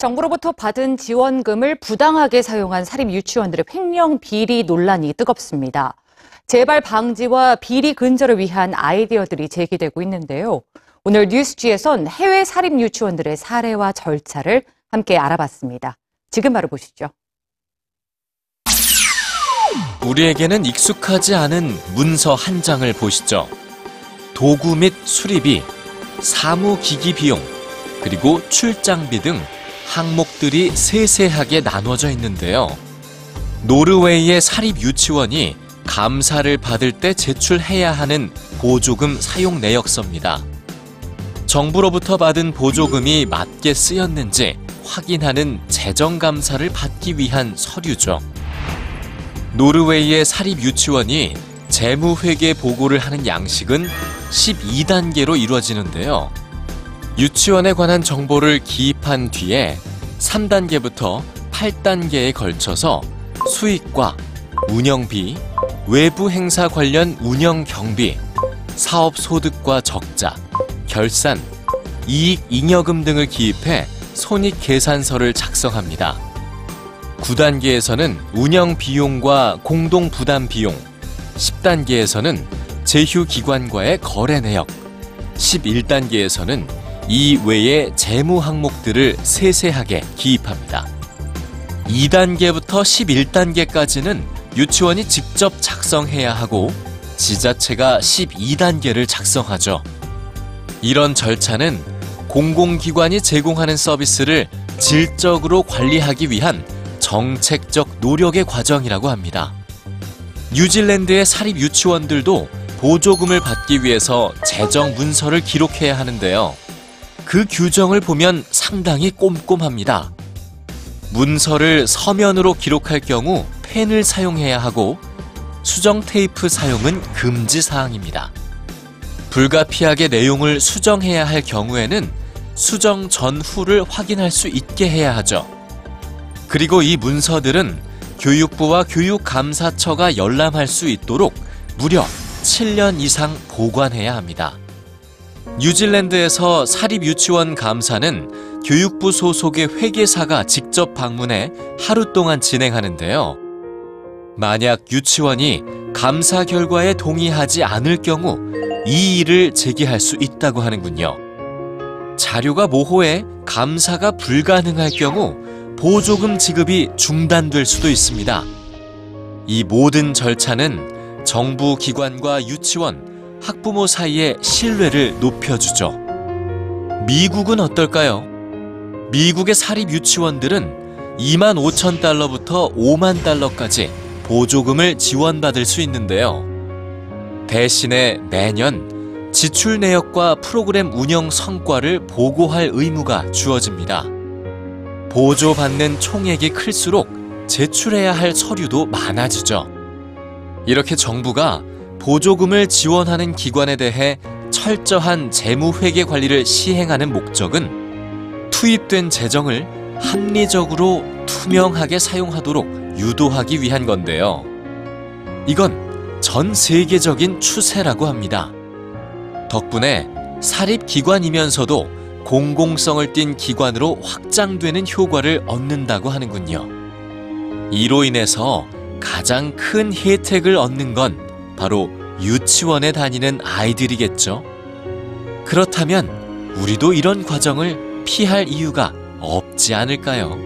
정부로부터 받은 지원금을 부당하게 사용한 사립 유치원들의 횡령 비리 논란이 뜨겁습니다. 재발 방지와 비리 근절을 위한 아이디어들이 제기되고 있는데요. 오늘 뉴스지에선 해외 사립 유치원들의 사례와 절차를 함께 알아봤습니다. 지금 바로 보시죠. 우리에게는 익숙하지 않은 문서 한 장을 보시죠. 도구 및 수리비, 사무기기 비용, 그리고 출장비 등 항목들이 세세하게 나눠져 있는데요. 노르웨이의 사립 유치원이 감사를 받을 때 제출해야 하는 보조금 사용 내역서입니다. 정부로부터 받은 보조금이 맞게 쓰였는지 확인하는 재정감사를 받기 위한 서류죠. 노르웨이의 사립 유치원이 재무회계 보고를 하는 양식은 12단계로 이루어지는데요. 유치원에 관한 정보를 기입한 뒤에 3단계부터 8단계에 걸쳐서 수익과 운영비, 외부 행사 관련 운영 경비, 사업 소득과 적자, 결산, 이익 잉여금 등을 기입해 손익 계산서를 작성합니다. 9단계에서는 운영 비용과 공동 부담 비용, 10단계에서는 제휴 기관과의 거래 내역, 11단계에서는 이 외의 재무 항목들을 세세하게 기입합니다. 2단계부터 11단계까지는 유치원이 직접 작성해야 하고 지자체가 12단계를 작성하죠. 이런 절차는 공공기관이 제공하는 서비스를 질적으로 관리하기 위한 정책적 노력의 과정이라고 합니다. 뉴질랜드의 사립 유치원들도 보조금을 받기 위해서 재정 문서를 기록해야 하는데요. 그 규정을 보면 상당히 꼼꼼합니다. 문서를 서면으로 기록할 경우 펜을 사용해야 하고 수정 테이프 사용은 금지 사항입니다. 불가피하게 내용을 수정해야 할 경우에는 수정 전후를 확인할 수 있게 해야 하죠. 그리고 이 문서들은 교육부와 교육감사처가 열람할 수 있도록 무려 7년 이상 보관해야 합니다. 뉴질랜드에서 사립 유치원 감사는 교육부 소속의 회계사가 직접 방문해 하루 동안 진행하는데요. 만약 유치원이 감사 결과에 동의하지 않을 경우 이의를 제기할 수 있다고 하는군요. 자료가 모호해 감사가 불가능할 경우 보조금 지급이 중단될 수도 있습니다. 이 모든 절차는 정부 기관과 유치원, 학부모 사이의 신뢰를 높여주죠. 미국은 어떨까요? 미국의 사립 유치원들은 2만 5천 달러부터 5만 달러까지 보조금을 지원받을 수 있는데요. 대신에 매년 지출 내역과 프로그램 운영 성과를 보고할 의무가 주어집니다. 보조받는 총액이 클수록 제출해야 할 서류도 많아지죠. 이렇게 정부가 보조금을 지원하는 기관에 대해 철저한 재무회계 관리를 시행하는 목적은 투입된 재정을 합리적으로 투명하게 사용하도록 유도하기 위한 건데요. 이건 전 세계적인 추세라고 합니다. 덕분에 사립기관이면서도 공공성을 띤 기관으로 확장되는 효과를 얻는다고 하는군요. 이로 인해서 가장 큰 혜택을 얻는 건 바로 유치원에 다니는 아이들이겠죠. 그렇다면 우리도 이런 과정을 피할 이유가 없지 않을까요?